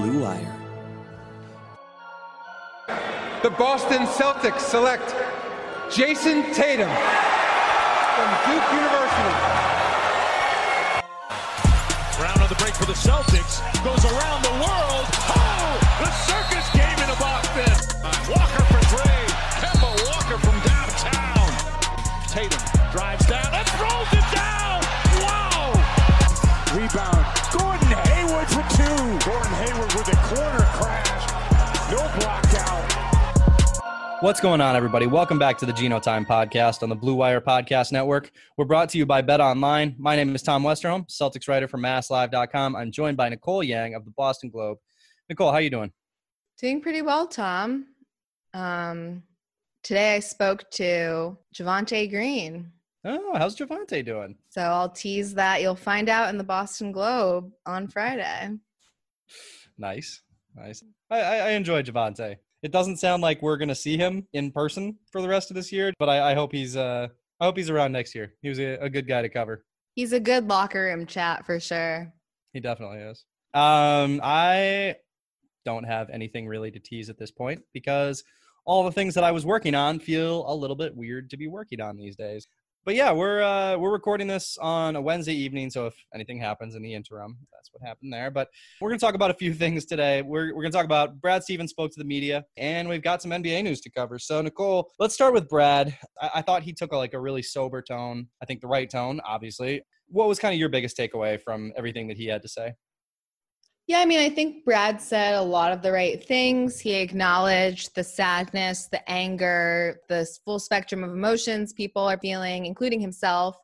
Blue Wire. The Boston Celtics select Jayson Tatum from Duke University. Brown on the break for the Celtics. Goes around the world. Oh, the circus game in Boston. Uh, Walker for three. Kemba Walker from downtown. Tatum drives down and throws it down. Wow. Rebound. Gordon Hayward for two. Gordon Hayward with a corner crash. No blocked out. What's going on, everybody? Welcome back to the Geno Time Podcast on the Blue Wire Podcast Network. We're brought to you by Bet Online. My name is Tom Westerholm, Celtics writer from MassLive.com. I'm joined by Nicole Yang of the Boston Globe. Nicole, how you doing? Doing pretty well, Tom. Um, today I spoke to Javonte Green. Oh, how's Javonte doing? So I'll tease that. You'll find out in the Boston Globe on Friday. Nice, nice. I, I, I enjoy Javonte. It doesn't sound like we're gonna see him in person for the rest of this year, but I, I hope he's uh I hope he's around next year. He was a, a good guy to cover. He's a good locker room chat for sure. He definitely is. Um, I don't have anything really to tease at this point because all the things that I was working on feel a little bit weird to be working on these days. But yeah, we're uh, we're recording this on a Wednesday evening, so if anything happens in the interim, that's what happened there. But we're gonna talk about a few things today. We're we're gonna talk about Brad Stevens spoke to the media, and we've got some NBA news to cover. So Nicole, let's start with Brad. I, I thought he took a, like a really sober tone. I think the right tone, obviously. What was kind of your biggest takeaway from everything that he had to say? Yeah, I mean, I think Brad said a lot of the right things. He acknowledged the sadness, the anger, the full spectrum of emotions people are feeling, including himself,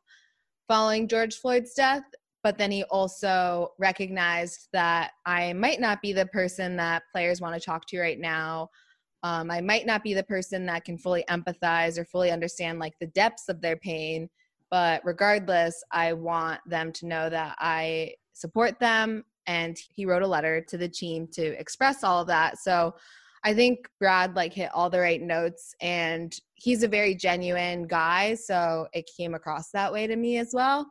following George Floyd's death. But then he also recognized that I might not be the person that players want to talk to right now. Um, I might not be the person that can fully empathize or fully understand like the depths of their pain. But regardless, I want them to know that I support them and he wrote a letter to the team to express all of that. So i think brad like hit all the right notes and he's a very genuine guy so it came across that way to me as well.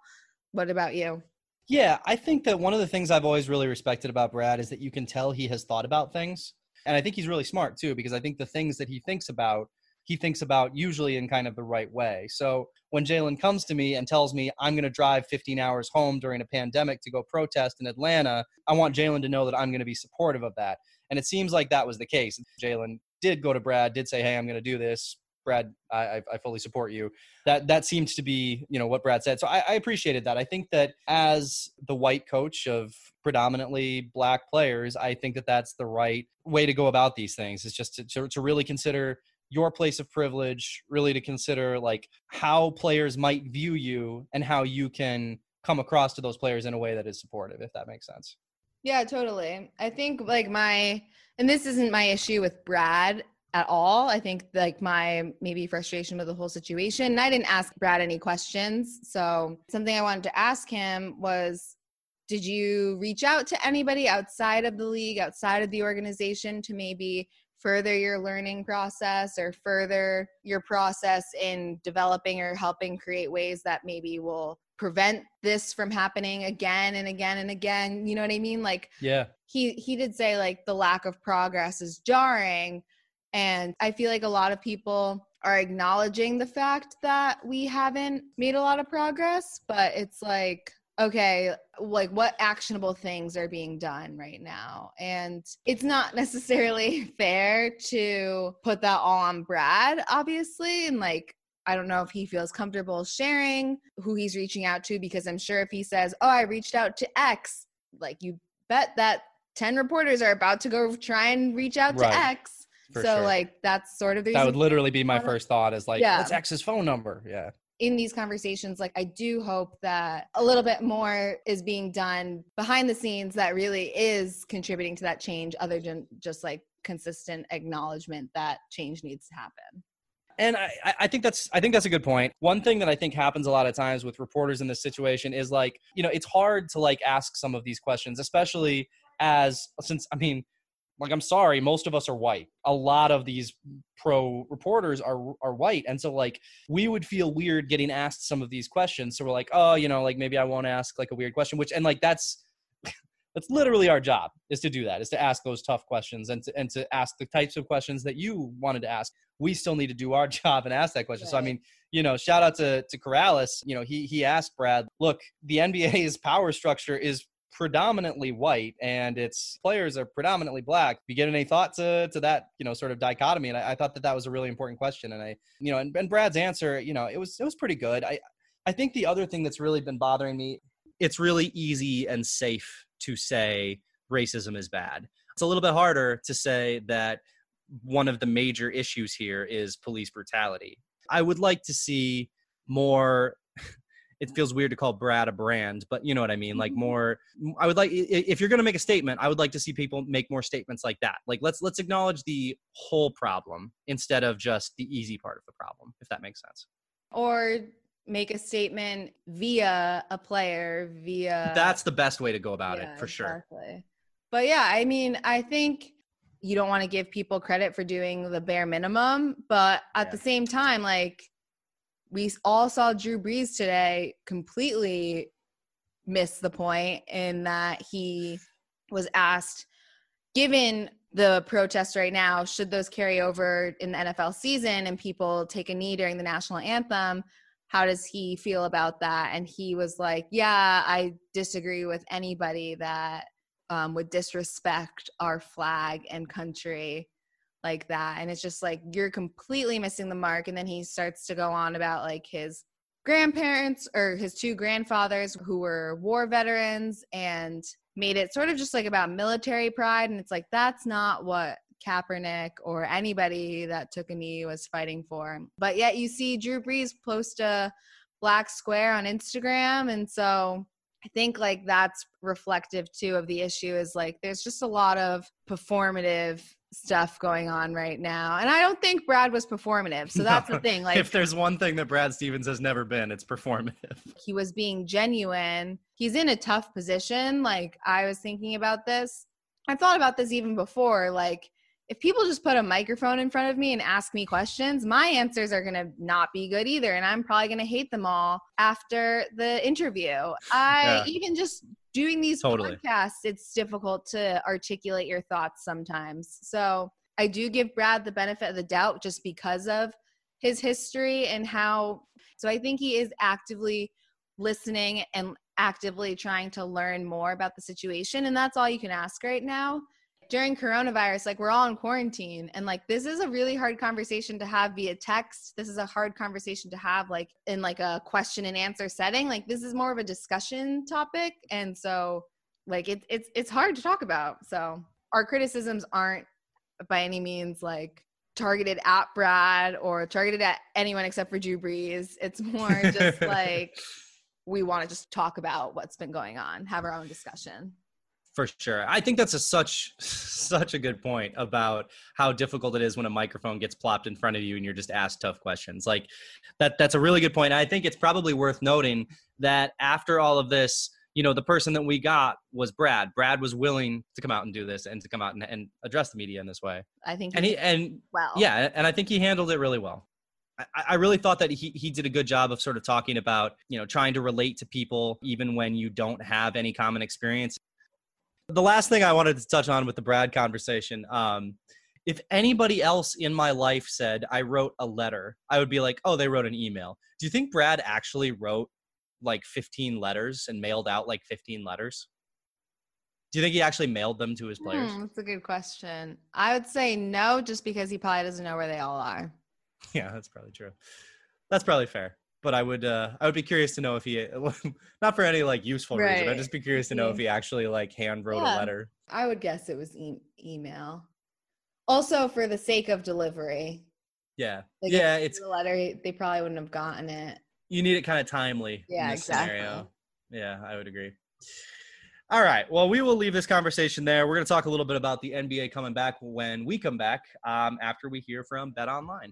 What about you? Yeah i think that one of the things i've always really respected about brad is that you can tell he has thought about things and i think he's really smart too because i think the things that he thinks about he thinks about usually in kind of the right way. So when Jalen comes to me and tells me I'm going to drive 15 hours home during a pandemic to go protest in Atlanta, I want Jalen to know that I'm going to be supportive of that. And it seems like that was the case. Jalen did go to Brad, did say, "Hey, I'm going to do this." Brad, I, I fully support you. That that seems to be, you know, what Brad said. So I, I appreciated that. I think that as the white coach of predominantly black players, I think that that's the right way to go about these things. Is just to, to, to really consider your place of privilege, really to consider like how players might view you and how you can come across to those players in a way that is supportive, if that makes sense. Yeah, totally. I think like my, and this isn't my issue with Brad at all. I think like my maybe frustration with the whole situation. And I didn't ask Brad any questions. So something I wanted to ask him was did you reach out to anybody outside of the league, outside of the organization to maybe further your learning process or further your process in developing or helping create ways that maybe will prevent this from happening again and again and again you know what i mean? Like yeah. he he did say like the lack of progress is jarring and i feel like a lot of people are acknowledging the fact that we haven't made a lot of progress but it's like okay, like what actionable things are being done right now? And it's not necessarily fair to put that all on Brad, obviously. And like, I don't know if he feels comfortable sharing who he's reaching out to because I'm sure if he says, Oh, I reached out to X, like you bet that 10 reporters are about to go try and reach out Right. to X. For so sure. like that's sort of the That would literally be my first thought is like, Yeah. what's X's phone number? Yeah. In these conversations, like I do hope that a little bit more is being done behind the scenes that really is contributing to that change, other than just like consistent acknowledgement that change needs to happen. And I, I think that's I think that's a good point. One thing that I think happens a lot of times with reporters in this situation is like, you know, it's hard to like ask some of these questions, especially as since I mean, like I'm sorry, most of us are white. A lot of these pro reporters are are white, and so like we would feel weird getting asked some of these questions. So we're like, oh, you know, like maybe I won't ask like a weird question, which and like that's that's literally our job is to do that is to ask those tough questions and to, and to ask the types of questions that you wanted to ask we still need to do our job and ask that question right. so i mean you know shout out to to Corrales you know he he asked Brad look the NBA's power structure is predominantly white and its players are predominantly black. You get any thought to, to that, you know, sort of dichotomy? And I, I thought that that was a really important question. And I, you know, and, and Brad's answer, you know, it was, it was pretty good. I, I think the other thing that's really been bothering me, it's really easy and safe to say racism is bad. It's a little bit harder to say that one of the major issues here is police brutality. I would like to see more it feels weird to call Brad a brand, but you know what I mean. Like mm-hmm. more, I would like if you're going to make a statement, I would like to see people make more statements like that. Like let's let's acknowledge the whole problem instead of just the easy part of the problem, if that makes sense. Or make a statement via a player via that's the best way to go about yeah, it for sure exactly. but yeah i mean i think you don't want to give people credit for doing the bare minimum but at yeah. the same time like we all saw drew brees today completely miss the point in that he was asked given the protests right now should those carry over in the nfl season and people take a knee during the national anthem how does he feel about that? And he was like, yeah, I disagree with anybody that um, would disrespect our flag and country like that. And it's just like, you're completely missing the mark. And then he starts to go on about like his grandparents or his two grandfathers who were war veterans and made it sort of just like about military pride. And it's like, that's not what Kaepernick or anybody that took a knee was fighting for. But yet you see Drew Brees post a black square on Instagram. And so I think like that's reflective too of the issue is like there's just a lot of performative stuff going on right now. And I don't think Brad was performative. So that's no, the thing. Like if there's one thing that Brad Stevens has never been, it's performative. He was being genuine. He's in a tough position. Like I was thinking about this. I've thought about this even before. Like if people just put a microphone in front of me and ask me questions, my answers are going to not be good either. And I'm probably going to hate them all after the interview. I yeah. even just doing these totally. podcasts, it's difficult to articulate your thoughts sometimes. So I do give Brad the benefit of the doubt just because of his history and how. So I think he is actively listening and actively trying to learn more about the situation. And that's all you can ask right now during coronavirus like we're all in quarantine. And like this is a really hard conversation to have via text. This is a hard conversation to have like in like a question and answer setting. Like this is more of a discussion topic. And so like it's it's it's hard to talk about. So our criticisms aren't by any means like targeted at Brad or targeted at anyone except for Drew Brees. It's more just like we want to just talk about what's been going on, have our own discussion for sure. I think that's a such such a good point about how difficult it is when a microphone gets plopped in front of you and you're just asked tough questions. Like that that's a really good point. I think it's probably worth noting that after all of this you know the person that we got was brad. Brad was willing to come out and do this and to come out and, and address the media in this way. I think and he and well. yeah and i think he handled it really well. I, really thought that he, he did a good job of sort of talking about, you know, trying to relate to people even when you don't have any common experience. The last thing I wanted to touch on with the Brad conversation, um, if anybody else in my life said I wrote a letter, I would be like, oh, they wrote an email. Do you think Brad actually wrote like 15 letters and mailed out like 15 letters? Do you think he actually mailed them to his players? Hmm, that's a good question. I would say no, just because he probably doesn't know where they all are. Yeah, that's probably true. That's probably fair but I would uh, I would be curious to know if he not for any like useful right. reason. I'd just be curious to know if he actually like hand wrote yeah. a letter. I would guess it was e- email. Also, for the sake of delivery. Yeah, like yeah, it's a letter. They probably wouldn't have gotten it. you need it kind of timely. Yeah, exactly. Scenario. Yeah, I would agree. All right. Well, we will leave this conversation there. We're going to talk a little bit about the NBA coming back when we come back um, after we hear from Bet Online.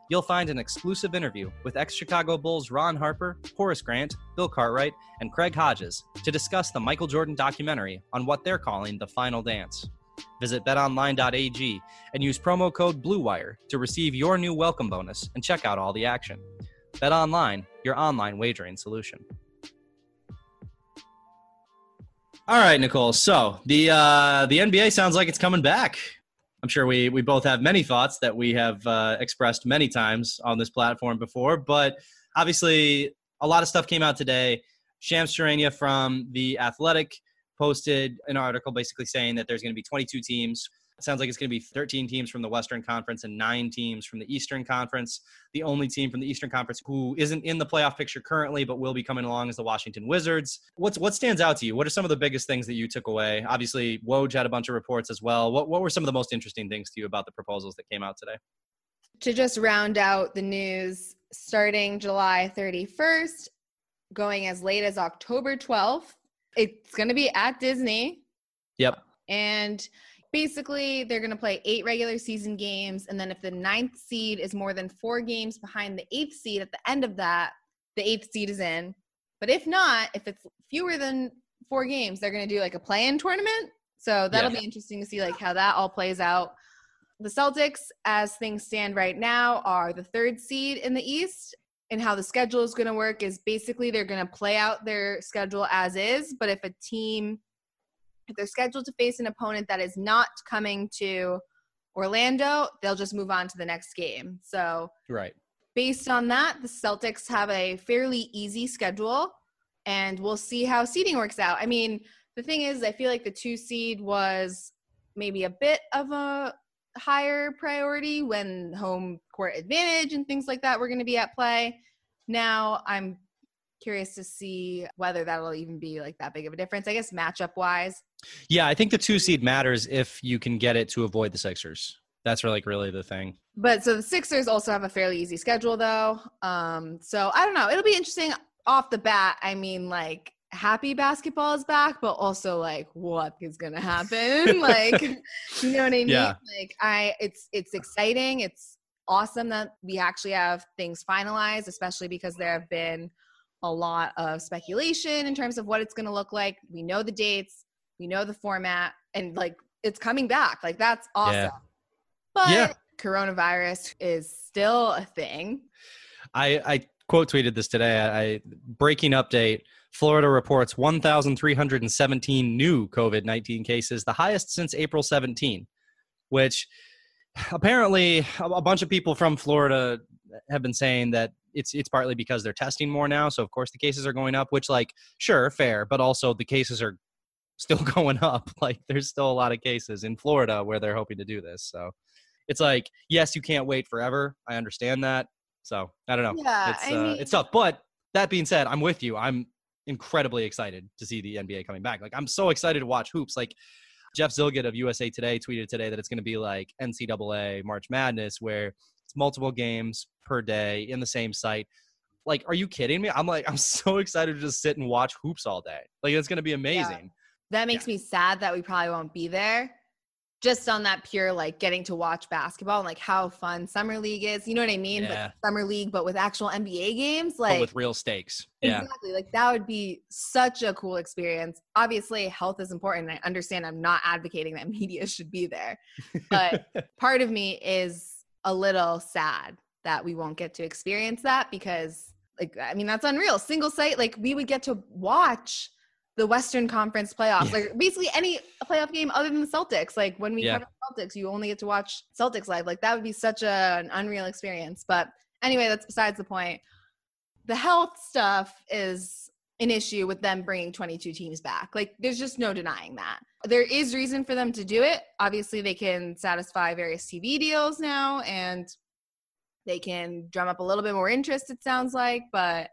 you'll find an exclusive interview with ex Chicago Bulls Ron Harper, Horace Grant, Bill Cartwright, and Craig Hodges to discuss the Michael Jordan documentary on what they're calling the final dance. Visit betonline.ag and use promo code BLUEWIRE to receive your new welcome bonus and check out all the action. BetOnline, your online wagering solution. All right, Nicole. So the uh, the NBA sounds like it's coming back. I'm sure we we both have many thoughts that we have uh, expressed many times on this platform before, but obviously a lot of stuff came out today. Shams Charania from the Athletic posted an article basically saying that there's going to be 22 teams. It sounds like it's going to be 13 teams from the Western Conference and nine teams from the Eastern Conference. The only team from the Eastern Conference who isn't in the playoff picture currently, but will be coming along is the Washington Wizards. What's what stands out to you? What are some of the biggest things that you took away? Obviously, Woj had a bunch of reports as well. What what were some of the most interesting things to you about the proposals that came out today? to just round out the news, starting July 31st, going as late as October 12th, it's going to be at Disney. Yep. And basically, they're going to play eight regular season games. And then if the ninth seed is more than four games behind the eighth seed at the end of that, the eighth seed is in. But if not, if it's fewer than four games, they're going to do like a play in tournament. So that'll Yeah. be interesting to see like how that all plays out. The Celtics, as things stand right now, are the third seed in the East. And how the schedule is going to work is basically they're going to play out their schedule as is. But if a team, if they're scheduled to face an opponent that is not coming to Orlando, they'll just move on to the next game. So Right. based on that, the Celtics have a fairly easy schedule, and we'll see how seeding works out. I mean, the thing is, I feel like the two seed was maybe a bit of a higher priority when home court advantage and things like that were going to be at play. Now, I'm curious to see whether that'll even be like that big of a difference. I guess matchup wise, Yeah, I think the two seed matters if you can get it to avoid the Sixers. That's really, like really the thing. But so the Sixers also have a fairly easy schedule though. Um, so I don't know. It'll be interesting off the bat. I mean, like happy basketball is back, but also like what is gonna happen? like you know what I mean? Yeah. Like I it's it's exciting. It's awesome that we actually have things finalized, especially because there have been a lot of speculation in terms of what it's gonna look like. We know the dates, we know the format, and like it's coming back. Like that's awesome. Yeah. But Yeah. coronavirus is still a thing. I, I quote tweeted this today. I, I breaking update. Florida reports 1,317 new COVID 19 cases, the highest since April 17, which apparently a a bunch of people from Florida have been saying that it's it's partly because they're testing more now. So of course the cases are going up, which like sure, fair, but also the cases are still going up. Like there's still a lot of cases in Florida where they're hoping to do this. So it's like yes, you can't wait forever. I understand that. So I don't know. Yeah, it's I uh, mean- it's tough. But that being said, I'm with you. I'm incredibly excited to see the NBA coming back. Like I'm so excited to watch hoops. Like Jeff Zillgitt of USA Today tweeted today that it's going to be like NCAA March Madness, where it's multiple games per day in the same site. Like, are you kidding me? I'm like, I'm so excited to just sit and watch hoops all day. Like, it's going to be amazing. That makes me sad that we probably won't be there. Just on that pure like getting to watch basketball and like how fun summer league is. You know what I mean? Yeah. But summer league, but with actual NBA games, but like with real stakes. Yeah. Exactly. Like that would be such a cool experience. Obviously, health is important. I understand I'm not advocating that media should be there. But part of me is a little sad that we won't get to experience that because like I mean that's unreal. Single site like we would get to watch the Western Conference playoffs. Yeah. Like basically any playoff game other than the Celtics. Like when we Yeah. cover Celtics, you only get to watch Celtics live. Like that would be such a, an unreal experience. But anyway, that's besides the point the health stuff is an issue with them bringing 22 teams back. Like, there's just no denying that. There is reason for them to do it. Obviously, they can satisfy various TV deals now and they can drum up a little bit more interest, it sounds like. But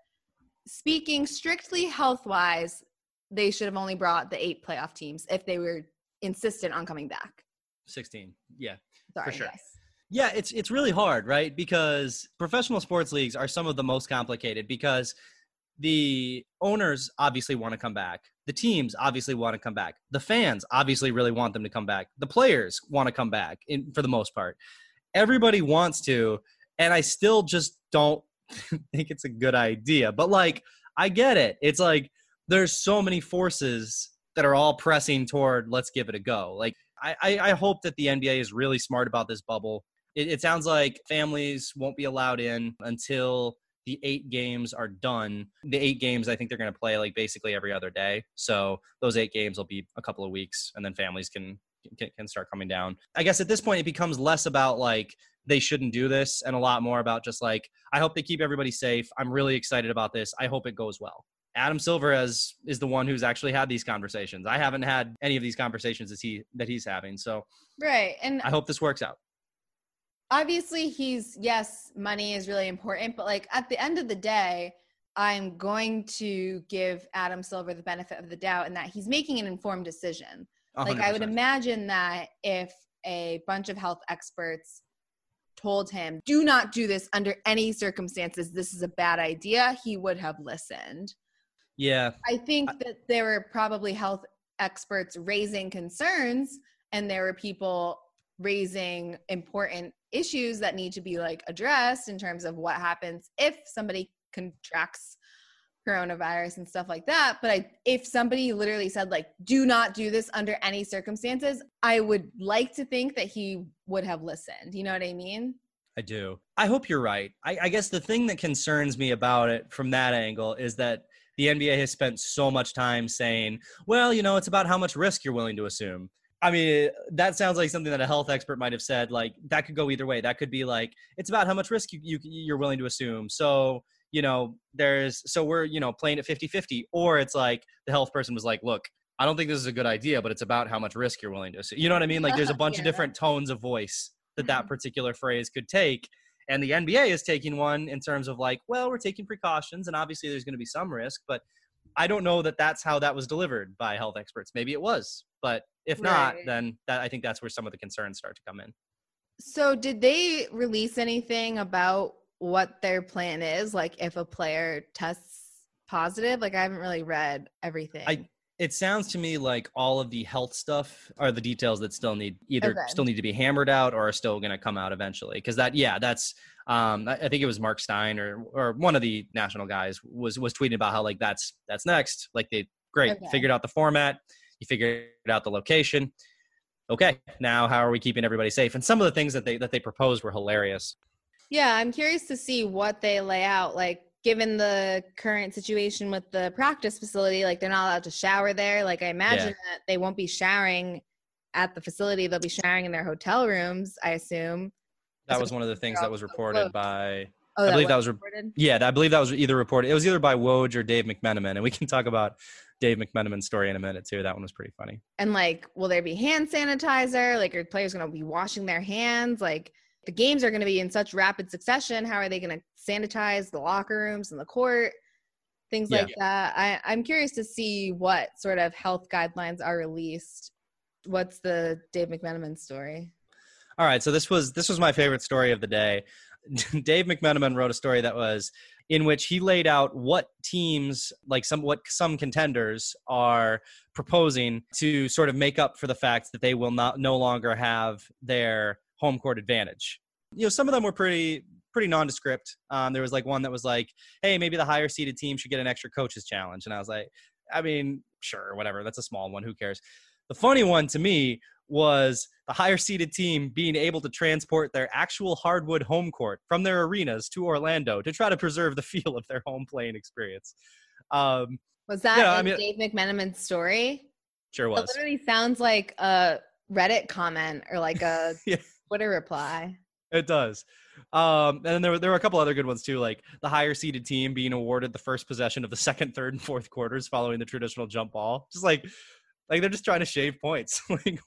speaking strictly health wise, they should have only brought the eight playoff teams if they were insistent on coming back. 16. Yeah. Sorry, sure. yes. Yeah, it's it's really hard, right? Because professional sports leagues are some of the most complicated because the owners obviously want to come back. The teams obviously want to come back. The fans obviously really want them to come back. The players want to come back in, for the most part. Everybody wants to, and I still just don't think it's a good idea. But like, I get it. It's like there's so many forces that are all pressing toward let's give it a go. Like, I, I, hope that the NBA is really smart about this bubble. It, it sounds like families won't be allowed in until the eight games are done. The eight games, I think they're going to play like basically every other day. So those eight games will be a couple of weeks, and then families can can, can start coming down. I guess at this point, it becomes less about like they shouldn't do this and a lot more about just like I hope they keep everybody safe. I'm really excited about this. I hope it goes well. Adam Silver has is the one who's actually had these conversations. I haven't had any of these conversations that he that he's having. So Right. And I hope this works out. obviously he's yes money is really important but like at the end of the day i'm going to give adam silver the benefit of the doubt and that he's making an informed decision A like i would imagine that if a bunch of health experts told him do not do this under any circumstances this is a bad idea he would have listened Yeah, I think that there were probably health experts raising concerns, and there were people raising important issues that need to be like addressed in terms of what happens if somebody contracts coronavirus and stuff like that. But I, if somebody literally said like, "Do not do this under any circumstances," I would like to think that he would have listened. You know what I mean? I do. I hope you're right. I, I guess the thing that concerns me about it from that angle is that the NBA has spent so much time saying, well, you know, it's about how much risk you're willing to assume. I mean, that sounds like something that a health expert might have said. Like, that could go either way. That could be like, it's about how much risk you, you, you're willing to assume. So, you know, there's, so we're, you know, playing at 50 50. Or it's like the health person was like, look, I don't think this is a good idea, but it's about how much risk you're willing to assume. You know what I mean? Like, there's a bunch of different tones of voice that that mm-hmm. particular phrase could take. And the NBA is taking one in terms of like, well, we're taking precautions, and obviously there's going to be some risk, but I don't know that that's how that was delivered by health experts. Maybe it was, but if not, Right. then that I think that's where some of the concerns start to come in. So, did they release anything about what their plan is? Like, if a player tests positive? Like, I haven't really read everything. I- It sounds to me like all of the health stuff are the details that still need either Okay. still need to be hammered out or are still going to come out eventually. Because that, yeah, that's um, I, I think it was Mark Stein or or one of the national guys was was tweeting about how like that's that's next. Like they great Okay. figured out the format, you figured out the location. Okay, now how are we keeping everybody safe? And some of the things that they that they proposed were hilarious. yeah, I'm curious to see what they lay out. Like, given the current situation with the practice facility, like they're not allowed to shower there. Like, I imagine that they won't be showering at the facility. They'll be showering in their hotel rooms. I assume. That was one of the things that was reported by Oh, I believe that was re- reported. Yeah, I believe that was either reported. It was either by Woj or Dave McMenamin, and we can talk about Dave McMenamin's story in a minute too. That one was pretty funny. And like, will there be hand sanitizer? Like, are players going to be washing their hands? Like, the games are going to be in such rapid succession. How are they going to sanitize the locker rooms and the court? Things Yeah. like that. I, I'm curious to see what sort of health guidelines are released. What's the Dave McMenamin story? All right, so this was this was my favorite story of the day. Dave McMenamin wrote a story that was in which he laid out what teams, like some what some contenders are proposing to sort of make up for the fact that they will not no longer have their home court advantage. You know, some of them were pretty pretty nondescript. Um, there was like one that was like, "Hey, maybe the higher seeded team should get an extra coaches challenge," and I was like, "I mean, sure, whatever. That's a small one. Who cares?" The funny one to me was the higher seeded team being able to transport their actual hardwood home court from their arenas to Orlando to try to preserve the feel of their home playing experience. Um, Was that Yeah, I in mean- Dave McMenamin's story? sure It was. literally sounds like a Reddit comment or like a Yeah. Twitter reply. It does. Um, and then there were there were a couple other good ones too, like the higher seeded team being awarded the first possession of the second, third, and fourth quarters following the traditional jump ball. Just like like they're just trying to shave points. like?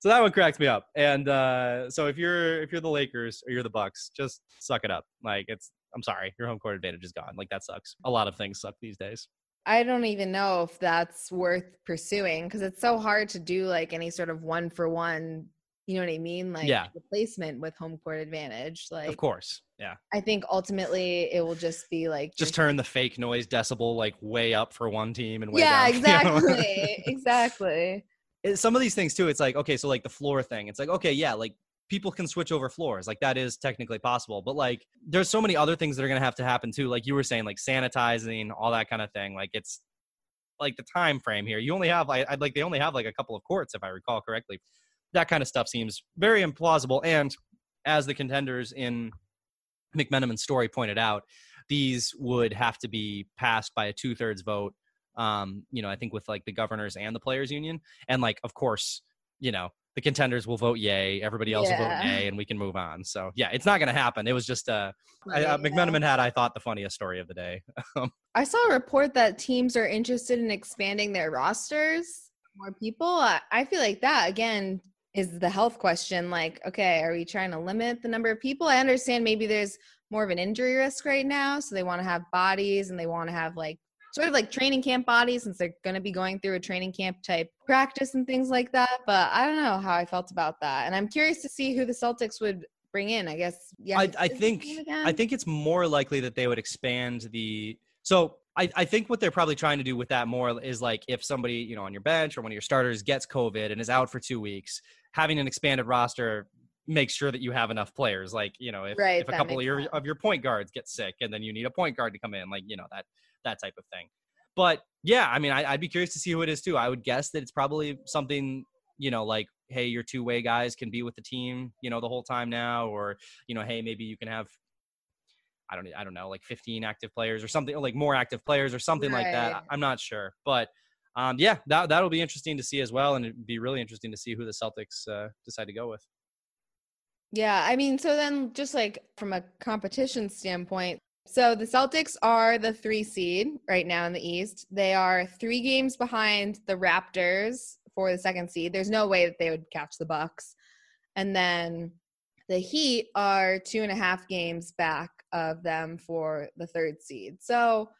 So that one cracks me up. And uh, so if you're if you're the Lakers or you're the Bucks, just suck it up. Like it's I'm sorry, your home court advantage is gone. Like that sucks. A lot of things suck these days. I don't even know if that's worth pursuing because it's so hard to do like any sort of one for one. You know what I mean? Like Yeah. replacement with home court advantage. Like Of course. Yeah. I think ultimately it will just be like Just turn the fake noise decibel like way up for one team and way yeah, down. you know? exactly, exactly. some of these things too it's like okay so like the floor thing it's like okay yeah like people can switch over floors like that is technically possible but like there's so many other things that are going to have to happen too like you were saying like sanitizing all that kind of thing like it's like the time frame here you only have I, i'd like they only have like a couple of courts if i recall correctly that kind of stuff seems very implausible and as the contenders in mcmenamin's story pointed out these would have to be passed by a two-thirds vote um, you know, I think with like the governors and the players union. And like, of course, you know, the contenders will vote yay, everybody else will vote Yeah. nay, and we can move on. So yeah, it's not going to happen. It was just uh, I, uh, McMenamin had, I thought, the funniest story of the day. I saw a report that teams are interested in expanding their rosters. More people. I, I feel like that again is the health question. Like, okay, are we trying to limit the number of people? I understand maybe there's more of an injury risk right now, so they want to have bodies and they want to have like sort of like training camp bodies since they're going to be going through a training camp type practice and things like that. But I don't know how I felt about that, and I'm curious to see who the Celtics would bring in. I guess. Yeah. I, I think I think it's more likely that they would expand the. So I, I think what they're probably trying to do with that more is like if somebody you know on your bench or one of your starters gets COVID and is out for two weeks, having an expanded roster makes sure that you have enough players. Like you know if, Right, if a couple of your sense. of your point guards get sick and then you need a point guard to come in, like you know that that type of thing. But yeah, I mean, I, I'd be curious to see who it is too. I would guess that it's probably something you know like hey your two way guys can be with the team you know the whole time now or you know hey maybe you can have i don't i don't know like 15 active players or something or like more active players or something like that i'm not sure but um, yeah that, that'll be interesting to see as well and it'd be really interesting to see who the celtics uh, decide to go with Yeah, I mean, so then just like from a competition standpoint, so the Celtics are the three seed right now in the East. They are three games behind the Raptors for the second seed. There's no way that they would catch the Bucks. And then the Heat are two and a half games back of them for the third seed. So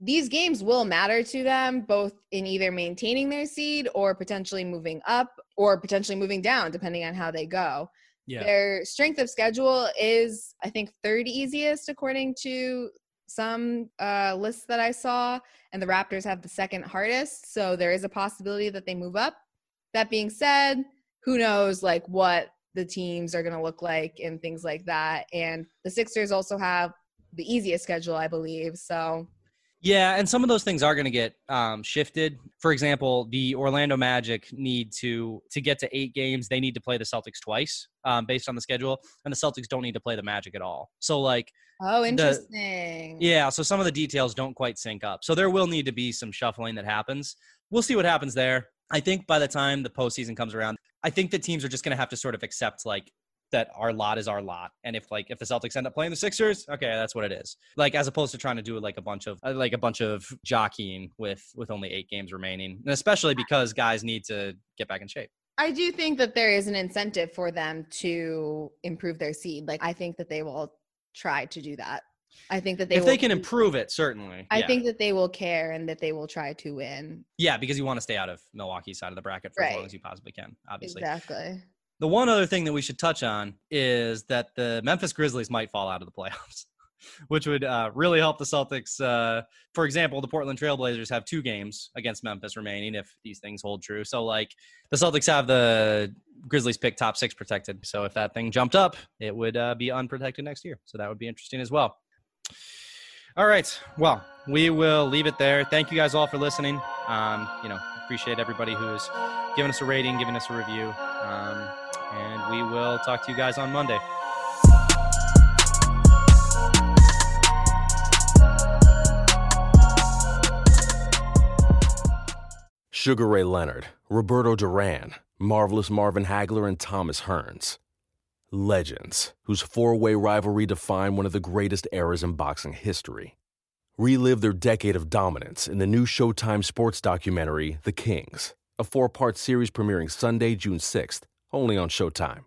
these games will matter to them both in either maintaining their seed or potentially moving up or potentially moving down, depending on how they go. yeah Their strength of schedule is, I think, third easiest according to some uh, lists that I saw, and the Raptors have the second hardest. So there is a possibility that they move up. That being said, who knows like what the teams are going to look like and things like that. And the Sixers also have the easiest schedule, I believe. So Yeah, and some of those things are going to get um, shifted. For example, the Orlando Magic need to to get to eight games. They need to play the Celtics twice, um, based on the schedule, and the Celtics don't need to play the Magic at all. So, like, oh, The- interesting. yeah, so some of the details don't quite sync up. So there will need to be some shuffling that happens. We'll see what happens there. I think by the time the postseason comes around, I think the teams are just going to have to sort of accept like that our lot is our lot, and if like if the Celtics end up playing the Sixers, okay, that's what it is. Like as opposed to trying to do like a bunch of uh, like a bunch of jockeying with with only eight games remaining, and especially because guys need to get back in shape. I do think that there is an incentive for them to improve their seed. Like I think that they will try to do that. I think that they if they can improve it, certainly. I yeah. think that they will care and that they will try to win. yeah, because you want to stay out of Milwaukee's side of the bracket for as long as you possibly can. Obviously. Exactly. The one other thing that we should touch on is that the Memphis Grizzlies might fall out of the playoffs, which would uh, really help the Celtics. Uh, for example, the Portland Trailblazers have two games against Memphis remaining if these things hold true. So, like, the Celtics have the Grizzlies pick top six protected. So, if that thing jumped up, it would uh, be unprotected next year. So, that would be interesting as well. All right. Well, we will leave it there. Thank you guys all for listening. Um, you know, appreciate everybody who's giving us a rating, giving us a review. We will talk to you guys on Monday. Sugar Ray Leonard, Roberto Duran, Marvelous Marvin Hagler, and Thomas Hearns. Legends, whose four way rivalry defined one of the greatest eras in boxing history. Relive their decade of dominance in the new Showtime sports documentary, The Kings, a four part series premiering Sunday, June 6th, only on Showtime.